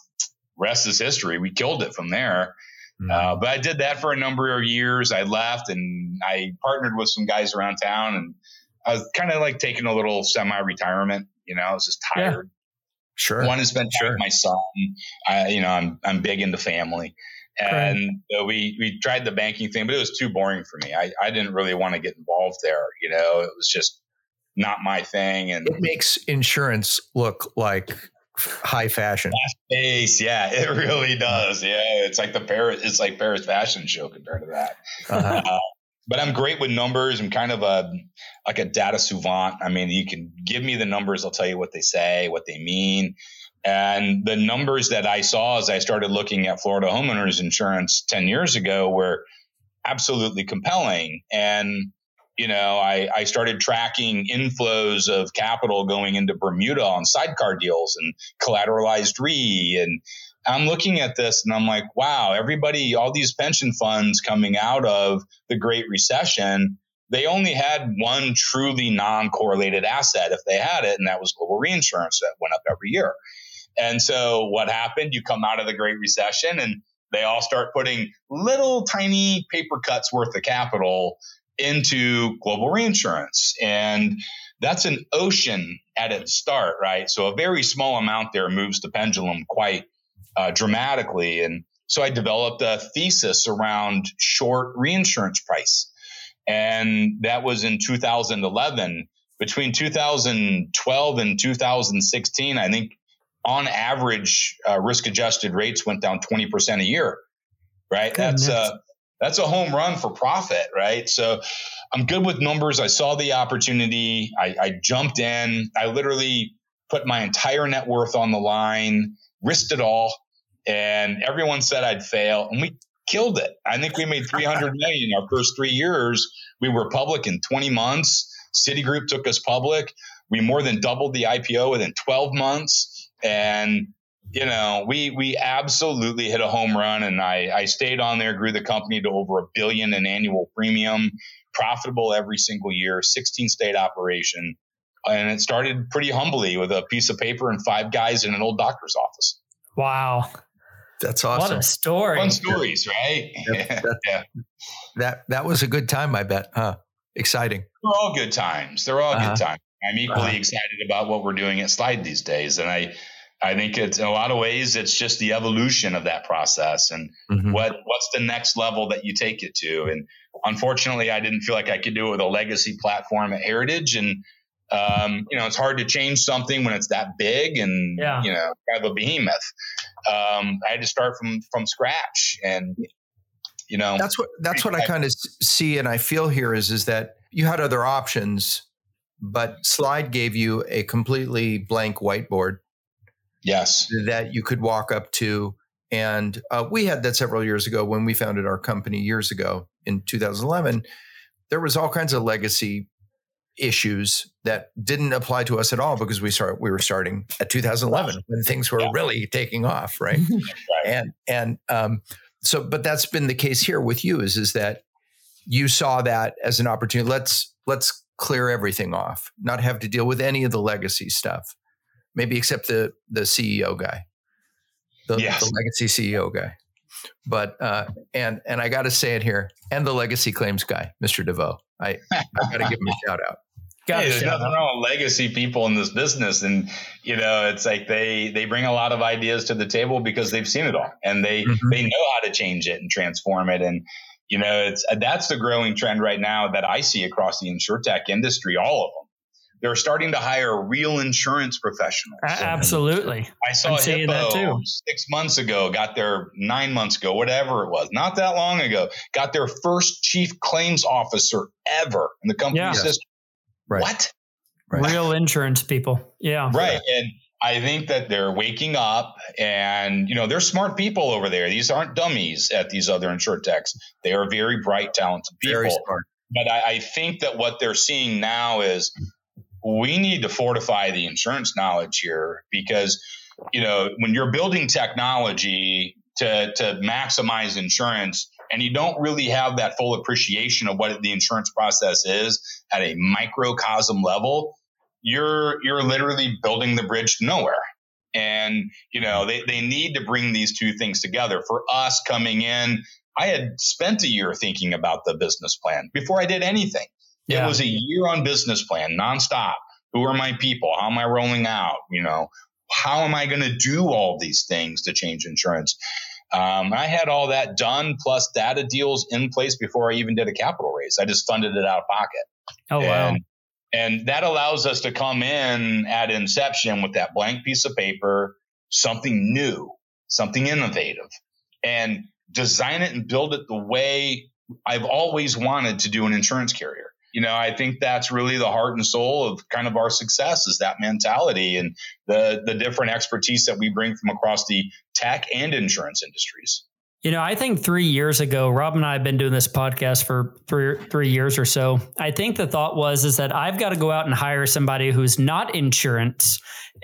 rest is history. We killed it from there. Mm-hmm. Uh, but I did that for a number of years. I left and I partnered with some guys around town, and I was kind of like taking a little semi-retirement. You know, I was just tired. Yeah. Sure. One has been sure. my son. I, you know, I'm I'm big into family. And uh, we we tried the banking thing, but it was too boring for me. I, I didn't really want to get involved there. You know, it was just not my thing. And it makes insurance look like high fashion. Space, yeah, it really does. Yeah, it's like the Paris, it's like Paris fashion show compared to that. Uh-huh. Uh, but I'm great with numbers. I'm kind of a like a data savant. I mean, you can give me the numbers, I'll tell you what they say, what they mean. And the numbers that I saw as I started looking at Florida homeowners insurance 10 years ago were absolutely compelling. And, you know, I, I started tracking inflows of capital going into Bermuda on sidecar deals and collateralized re. And I'm looking at this and I'm like, wow, everybody, all these pension funds coming out of the Great Recession, they only had one truly non correlated asset if they had it, and that was global reinsurance that went up every year. And so what happened? You come out of the Great Recession and they all start putting little tiny paper cuts worth of capital into global reinsurance. And that's an ocean at its start, right? So a very small amount there moves the pendulum quite uh, dramatically. And so I developed a thesis around short reinsurance price. And that was in 2011. Between 2012 and 2016, I think on average, uh, risk adjusted rates went down 20% a year, right? Goodness. That's a, that's a home run for profit, right? So I'm good with numbers. I saw the opportunity. I, I jumped in. I literally put my entire net worth on the line, risked it all, and everyone said I'd fail, and we killed it. I think we made 300 million our first three years. We were public in 20 months. Citigroup took us public. We more than doubled the IPO within 12 months. And you know, we we absolutely hit a home run, and I I stayed on there, grew the company to over a billion in annual premium, profitable every single year, 16 state operation, and it started pretty humbly with a piece of paper and five guys in an old doctor's office. Wow. That's awesome. What a story. Fun stories, right? That, that, yeah. that, that was a good time, I bet. Huh? Exciting. They're all good times. They're all uh-huh. good times. I'm equally uh-huh. excited about what we're doing at Slide these days. And I, I think it's in a lot of ways it's just the evolution of that process and mm-hmm. what what's the next level that you take it to. And unfortunately, I didn't feel like I could do it with a legacy platform at Heritage. And um, you know, it's hard to change something when it's that big and yeah. you know, kind of a behemoth. Um, I had to start from from scratch, and you know, that's what that's what I, I kind of see and I feel here is is that you had other options, but Slide gave you a completely blank whiteboard Yes. That you could walk up to. And uh, we had that several years ago when we founded our company years ago in 2011. There was all kinds of legacy issues that didn't apply to us at all because we started we were starting at 2011 when things were yeah. really taking off right? right and and um so but that's been the case here with you is is that you saw that as an opportunity let's let's clear everything off not have to deal with any of the legacy stuff maybe except the the CEO guy, the, yes. the legacy CEO guy. But uh, and and I got to say it here, and the legacy claims guy, Mr. DeVoe. I I got to give him a shout out. hey, there's nothing wrong with legacy people in this business, and you know it's like they they bring a lot of ideas to the table because they've seen it all, and they mm-hmm. they know how to change it and transform it, and you know it's that's the growing trend right now that I see across the insurtech industry, all of them they're starting to hire real insurance professionals. Absolutely. I saw I'm Hippo that too. six months ago, got their nine months ago, whatever it was, not that long ago, got their first chief claims officer ever in the company yeah. system. Right. What? Right. Real insurance people. Yeah. Right. And I think that they're waking up and, you know, they're smart people over there. These aren't dummies at these other insurtechs. They are very bright, talented people. Very smart. But I, I think that what they're seeing now is we need to fortify the insurance knowledge here because you know when you're building technology to to maximize insurance and you don't really have that full appreciation of what the insurance process is at a microcosm level you're you're literally building the bridge to nowhere. And you know they, they need to bring these two things together. For us coming in i had spent a year thinking about the business plan before i did anything yeah. It was a year on business plan, nonstop. Who are my people? How am I rolling out? You know, how am I going to do all these things to change insurance? Um, I had all that done plus data deals in place before I even did a capital raise. I just funded it out of pocket. Oh, wow. And, and that allows us to come in at inception with that blank piece of paper, something new, something innovative, and design it and build it the way I've always wanted to do an insurance carrier you know, I think that's really the heart and soul of kind of our success is that mentality and the the different expertise that we bring from across the tech and insurance industries. You know, I think three years ago, Rob and I have been doing this podcast for three three years or so. I think the thought was is that I've got to go out and hire somebody who's not insurance,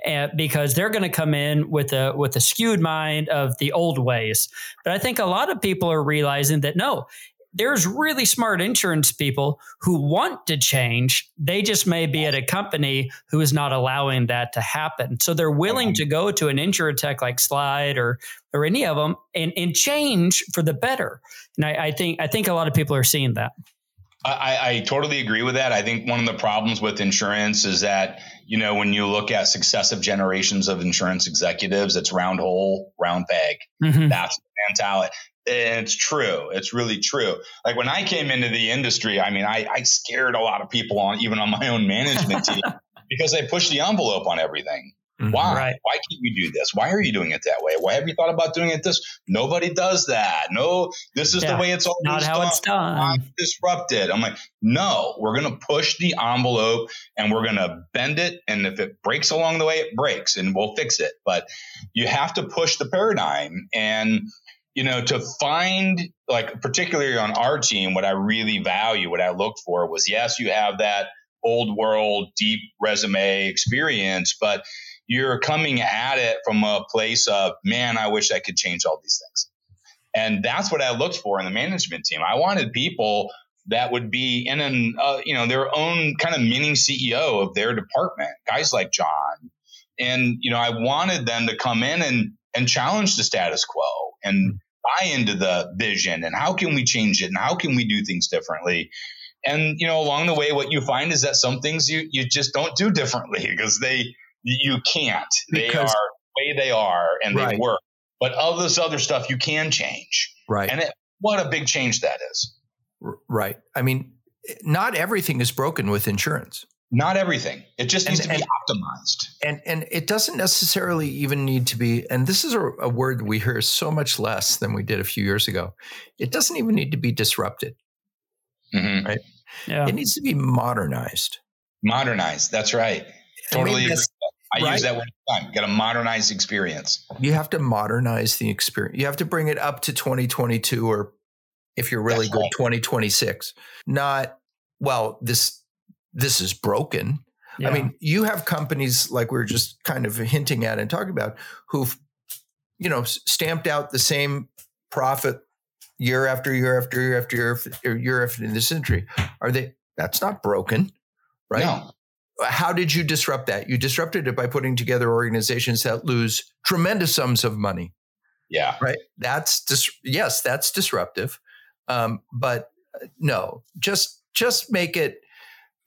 uh, because they're going to come in with a with a skewed mind of the old ways. But I think a lot of people are realizing that no, there's really smart insurance people who want to change. They just may be at a company who is not allowing that to happen. So they're willing to go to an tech like Slide or or any of them and, and change for the better. And I, I think I think a lot of people are seeing that. I, I, totally agree with that. I think one of the problems with insurance is that, you know, when you look at successive generations of insurance executives, it's round hole, round peg. Mm-hmm. That's the mentality. And it's true. It's really true. Like when I came into the industry, I mean, I, I scared a lot of people on, even on my own management team, because they pushed the envelope on everything. Mm-hmm. Why? Right. Why can't you do this? Why are you doing it that way? Why have you thought about doing it this? Nobody does that. No, this is yeah. the way it's all not how done. it's done. Not disrupted. I'm like, no, we're going to push the envelope and we're going to bend it. And if it breaks along the way, it breaks and we'll fix it. But you have to push the paradigm and you know, to find like particularly on our team, what I really value, what I looked for was yes, you have that old world deep resume experience, but you're coming at it from a place of, man, I wish I could change all these things. And that's what I looked for in the management team. I wanted people that would be in an, uh, you know, their own kind of mini CEO of their department, guys like John. And, you know, I wanted them to come in and, and challenge the status quo and buy into the vision and how can we change it and how can we do things differently. And, you know, along the way, what you find is that some things you, you just don't do differently because they, you can't. Because, they are the way they are and right. they work. But all this other stuff you can change. Right. And it, what a big change that is. Right. I mean, not everything is broken with insurance. Not everything. It just needs and, to be and, optimized. And and it doesn't necessarily even need to be. And this is a, a word we hear so much less than we did a few years ago. It doesn't even need to be disrupted. Mm-hmm. Right. Yeah. It needs to be modernized. Modernized. That's right. Totally. I, I right? use that one time. Got to modernize the experience. You have to modernize the experience. You have to bring it up to 2022 or if you're really That's good, right. 2026. Not, well, this this is broken. Yeah. I mean, you have companies like we are just kind of hinting at and talking about who've, you know, stamped out the same profit year after year after year after year after year after in this century. Are they? That's not broken, right? No how did you disrupt that? You disrupted it by putting together organizations that lose tremendous sums of money. Yeah. Right. That's dis- yes, that's disruptive. Um, but uh, no, just just make it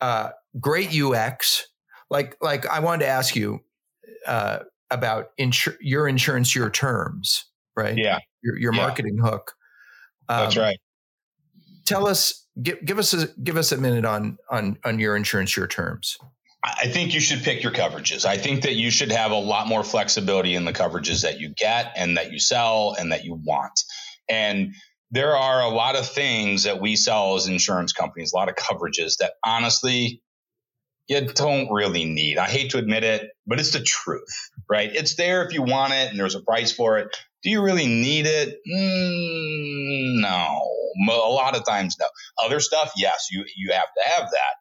uh, great UX. Like like I wanted to ask you uh, about insur- your insurance, your terms, right? Yeah. Your your yeah. marketing hook. Um, that's right. Tell us, give, give us a give us a minute on on on your insurance, your terms. I think you should pick your coverages. I think that you should have a lot more flexibility in the coverages that you get and that you sell and that you want. And there are a lot of things that we sell as insurance companies, a lot of coverages that honestly you don't really need. I hate to admit it, but it's the truth, right? It's there if you want it and there's a price for it. Do you really need it? Mm, no. A lot of times, no. Other stuff, yes, you, you have to have that.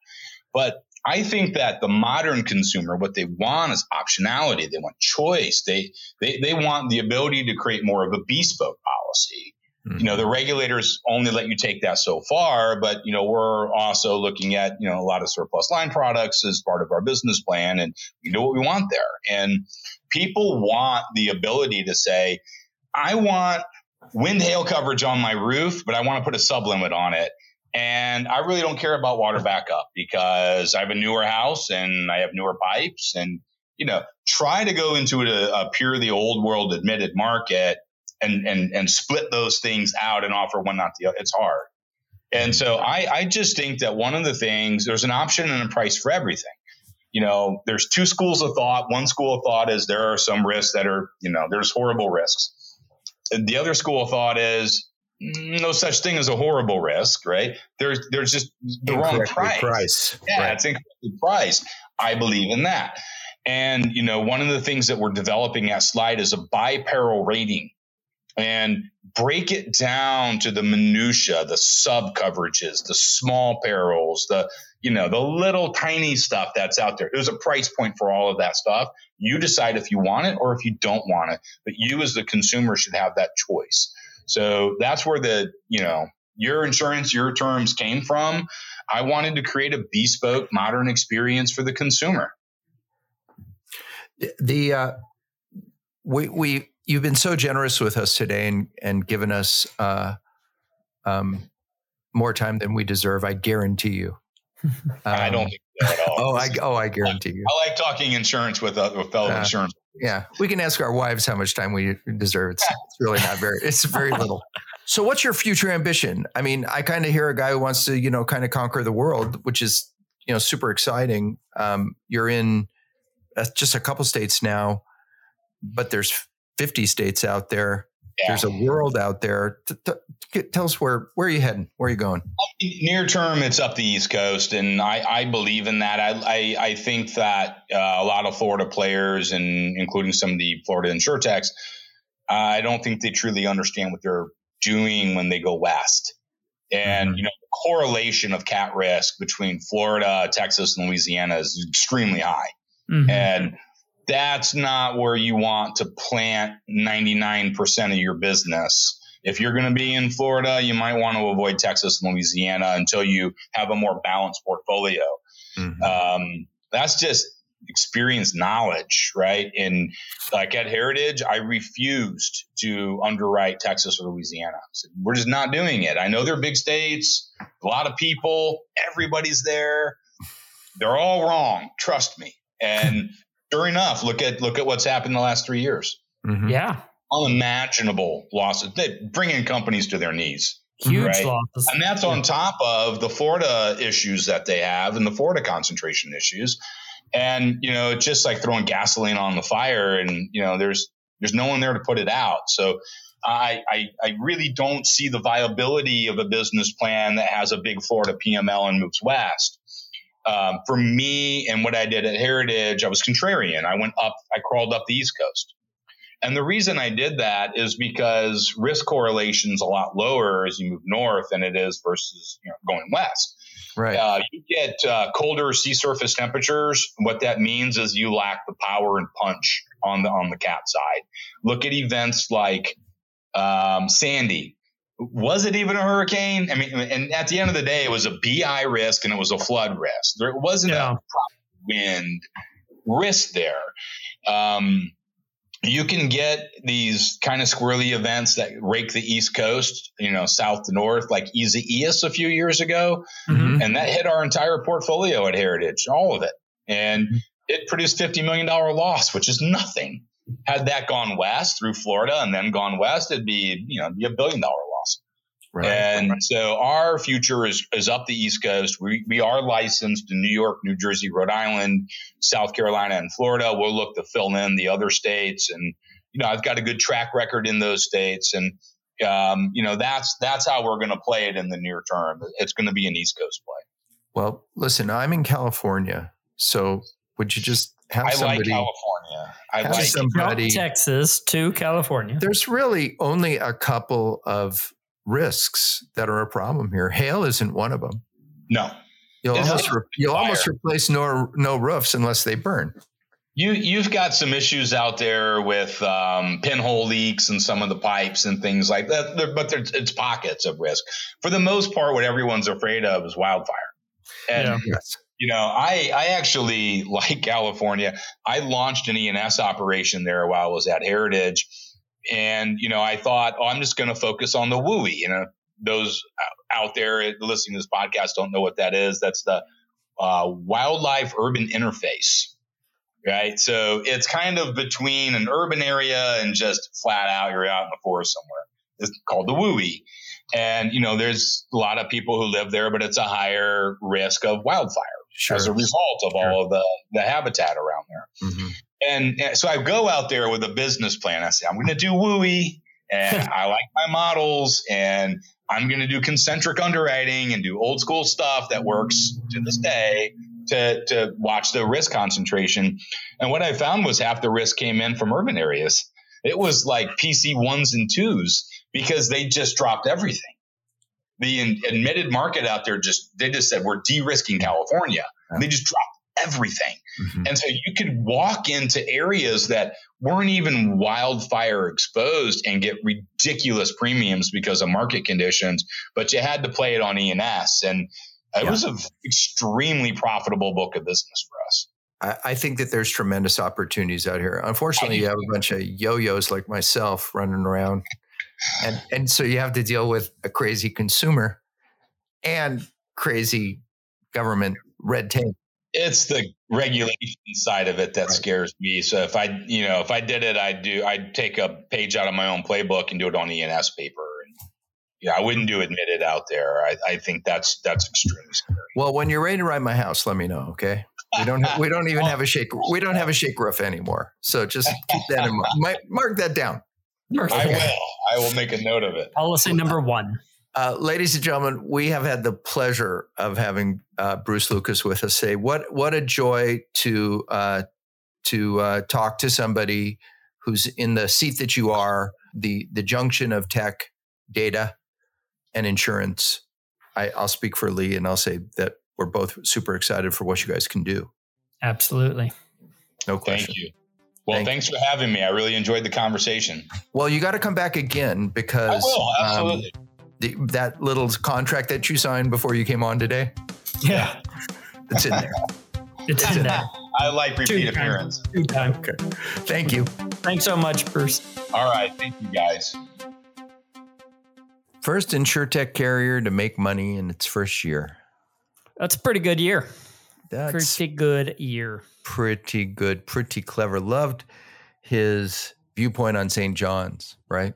But I think that the modern consumer, what they want is optionality. They want choice. They they they want the ability to create more of a bespoke policy. Mm-hmm. You know, the regulators only let you take that so far, but you know, we're also looking at, you know, a lot of surplus line products as part of our business plan and we know what we want there. And people want the ability to say, I want wind hail coverage on my roof, but I want to put a sublimit on it. And I really don't care about water backup because I have a newer house and I have newer pipes and, you know, try to go into a, a purely old world admitted market and, and, and split those things out and offer one, not the other. It's hard. And so I, I just think that one of the things, there's an option and a price for everything. You know, there's two schools of thought. One school of thought is there are some risks that are, you know, there's horrible risks. And the other school of thought is mm, no such thing as a horrible risk, right? There's there's just the wrong price. price. Yeah, right. it's incorrectly priced. I believe in that. And you know, one of the things that we're developing at Slide is a by peril rating and break it down to the minutia, the sub coverages, the small perils, the you know, the little tiny stuff that's out there. There's a price point for all of that stuff. You decide if you want it or if you don't want it, but you as the consumer should have that choice. So that's where the, you know, your insurance, your terms came from. I wanted to create a bespoke, modern experience for the consumer. The uh, we we you've been so generous with us today and and given us uh, um, more time than we deserve. I guarantee you. Um, I don't think so at all. oh, I oh I guarantee you. I like talking insurance with, uh, with fellow uh, insurance. Yeah, we can ask our wives how much time we deserve. It's, it's really not very. It's very little. So, what's your future ambition? I mean, I kind of hear a guy who wants to, you know, kind of conquer the world, which is, you know, super exciting. Um, you're in uh, just a couple states now, but there's 50 states out there. Yeah. There's a world out there. T- t- tell us where where are you heading? Where are you going? Near term, it's up the East Coast, and I, I believe in that. I I, I think that uh, a lot of Florida players, and including some of the Florida insurtechs, I don't think they truly understand what they're doing when they go west. And mm-hmm. you know, the correlation of cat risk between Florida, Texas, and Louisiana is extremely high. Mm-hmm. And that's not where you want to plant 99% of your business. If you're going to be in Florida, you might want to avoid Texas and Louisiana until you have a more balanced portfolio. Mm-hmm. Um, that's just experience knowledge, right? And like at Heritage, I refused to underwrite Texas or Louisiana. Said, We're just not doing it. I know they're big states, a lot of people, everybody's there. They're all wrong. Trust me. And sure enough, look at look at what's happened in the last three years. Mm-hmm. Yeah, unimaginable losses. They bringing companies to their knees. Huge right? losses, and that's on top of the Florida issues that they have and the Florida concentration issues. And you know, it's just like throwing gasoline on the fire, and you know, there's there's no one there to put it out. So I, I, I really don't see the viability of a business plan that has a big Florida PML and moves west um, for me and what I did at Heritage, I was contrarian. I went up, I crawled up the East Coast. And the reason I did that is because risk correlation is a lot lower as you move north than it is versus you know, going west. Right. Uh, you get uh, colder sea surface temperatures. What that means is you lack the power and punch on the on the cat side. Look at events like um, Sandy, was it even a hurricane? I mean, and at the end of the day, it was a BI risk and it was a flood risk. There wasn't yeah. a wind risk there. Um, you can get these kind of squirrely events that rake the East Coast, you know, south to north, like Isaias a few years ago. Mm-hmm. And that hit our entire portfolio at Heritage, all of it. And mm-hmm. it produced $50 million loss, which is nothing. Had that gone west through Florida and then gone west, it'd be, you know, be a billion dollar Right. And right. so our future is, is up the East Coast. We, we are licensed in New York, New Jersey, Rhode Island, South Carolina, and Florida. We'll look to fill in the other states. And, you know, I've got a good track record in those states. And, um, you know, that's, that's how we're going to play it in the near term. It's going to be an East Coast play. Well, listen, I'm in California. So would you just have I somebody? like California. I have like somebody. Texas to California. There's really only a couple of risks that are a problem here. Hail isn't one of them. No. You'll almost re- you'll almost replace no no roofs unless they burn. You you've got some issues out there with um, pinhole leaks and some of the pipes and things like that, but it's pockets of risk. For the most part, what everyone's afraid of is wildfire. And yeah. yes. you know, I I actually like California. I launched an E&S operation there while I was at Heritage and, you know, I thought, oh, I'm just going to focus on the WUI. You know, those out there listening to this podcast don't know what that is. That's the uh, wildlife urban interface. Right. So it's kind of between an urban area and just flat out, you're out in the forest somewhere. It's called the WUI. And, you know, there's a lot of people who live there, but it's a higher risk of wildfire sure. as a result of sure. all of the, the habitat around there. Mm-hmm. And, and, so I go out there with a business plan. I say, I'm going to do WUI and I like my models and I'm going to do concentric underwriting and do old school stuff that works to this day to, to watch the risk concentration. And what I found was half the risk came in from urban areas. It was like PC ones and twos because they just dropped everything. The admitted market out there just, they just said, we're de risking California. They just dropped everything. Mm-hmm. And so you could walk into areas that weren't even wildfire exposed and get ridiculous premiums because of market conditions, but you had to play it on E&S. And it yeah. was an extremely profitable book of business for us. I, I think that there's tremendous opportunities out here. Unfortunately, you have a bunch of yo-yos like myself running around. And, and so you have to deal with a crazy consumer and crazy government red tape it's the regulation side of it that right. scares me. So if I, you know, if I did it, I'd do, I'd take a page out of my own playbook and do it on E&S paper. And yeah, I wouldn't do admitted out there. I, I think that's that's extremely scary. Well, when you're ready to ride my house, let me know. Okay. We don't. we don't even have a shake. We don't have a shake roof anymore. So just keep that in mind. Mark that down. I will. I will make a note of it. Policy number one. Uh, ladies and gentlemen, we have had the pleasure of having uh, Bruce Lucas with us. Say what what a joy to uh, to uh, talk to somebody who's in the seat that you are, the the junction of tech, data, and insurance. I, I'll speak for Lee, and I'll say that we're both super excited for what you guys can do. Absolutely, no question. Thank you. Well, Thank thanks for having me. I really enjoyed the conversation. Well, you got to come back again because I will absolutely. Um, the, that little contract that you signed before you came on today? Yeah. It's in there. It's, in there. I like repeat Two appearance. Two times. Okay. Thank you. Thanks so much, Bruce. All right. Thank you, guys. First insurtech carrier to make money in its first year. That's a pretty good year. That's pretty good year. Pretty good. Pretty clever. Loved his viewpoint on St. John's, right?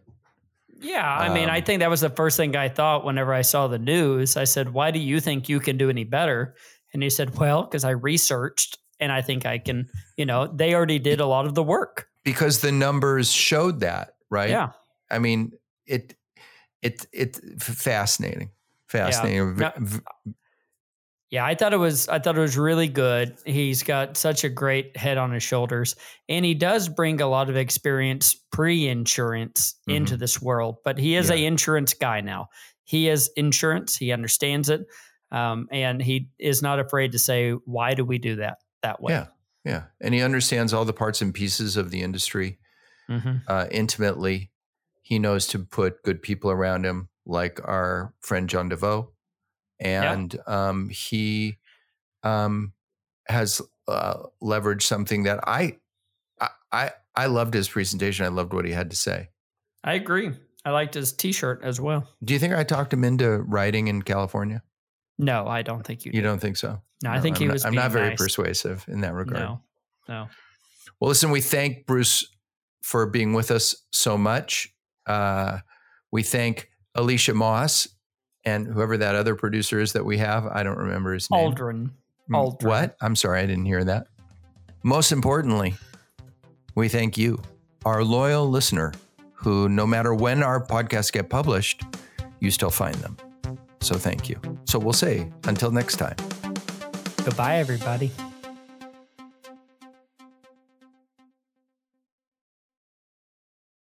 Yeah, I mean, I um, think that was the first thing I thought whenever I saw the news. I said, "Why do you think you can do any better?" And he said, "Well, because I researched and I think I can, you know, they already did a lot of the work." Because the numbers showed that, right? Yeah. I mean, it it it's fascinating. Fascinating. Yeah. Now, yeah, I thought it was I thought it was really good. He's got such a great head on his shoulders and he does bring a lot of experience pre-insurance mm-hmm. into this world, but he is yeah. a insurance guy now. He is insurance, he understands it. Um, and he is not afraid to say why do we do that that way. Yeah. Yeah. And he understands all the parts and pieces of the industry mm-hmm. uh, intimately. He knows to put good people around him like our friend John DeVoe and yeah. um, he um, has uh, leveraged something that I, I I loved his presentation. I loved what he had to say. I agree. I liked his T-shirt as well. Do you think I talked him into writing in California? No, I don't think you. You did. don't think so? No, I think I'm he not, was. I'm not very nice. persuasive in that regard. No, no. Well, listen, we thank Bruce for being with us so much. Uh, we thank Alicia Moss and whoever that other producer is that we have, I don't remember his name. Aldrin. Aldrin. What? I'm sorry, I didn't hear that. Most importantly, we thank you, our loyal listener, who no matter when our podcasts get published, you still find them. So thank you. So we'll say until next time. Goodbye, everybody.